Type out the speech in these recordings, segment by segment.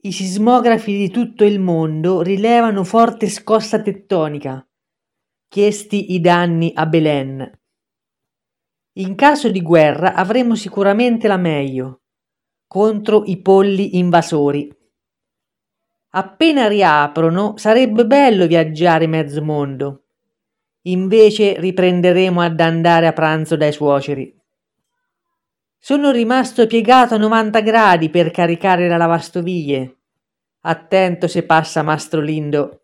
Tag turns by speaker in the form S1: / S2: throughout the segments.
S1: I sismografi di tutto il mondo rilevano forte scossa tettonica. Chiesti i danni a Belen. In caso di guerra avremo sicuramente la meglio contro i polli invasori. Appena riaprono sarebbe bello viaggiare mezzo mondo. Invece riprenderemo ad andare a pranzo dai suoceri. Sono rimasto piegato a 90 gradi per caricare la lavastoviglie. Attento se passa Mastro Lindo.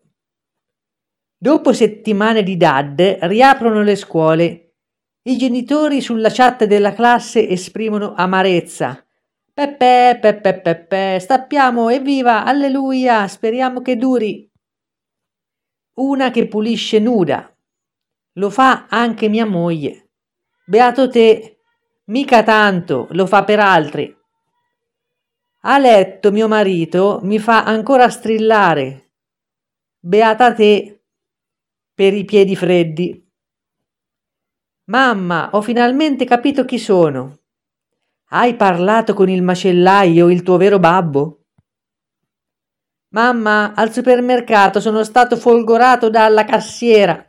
S1: Dopo settimane di DAD riaprono le scuole i genitori sulla chat della classe esprimono amarezza. Peppe, peppe, peppe, stappiamo, evviva, alleluia, speriamo che duri. Una che pulisce nuda. Lo fa anche mia moglie. Beato te, mica tanto, lo fa per altri. A letto mio marito mi fa ancora strillare. Beata te, per i piedi freddi. Mamma, ho finalmente capito chi sono. Hai parlato con il macellaio, il tuo vero babbo? Mamma, al supermercato sono stato folgorato dalla cassiera.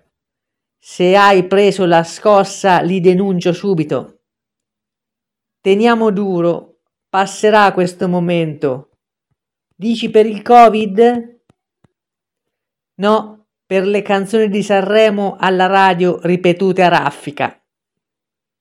S1: Se hai preso la scossa, li denuncio subito. Teniamo duro, passerà questo momento. Dici per il Covid? No, per le canzoni di Sanremo alla radio ripetute a raffica.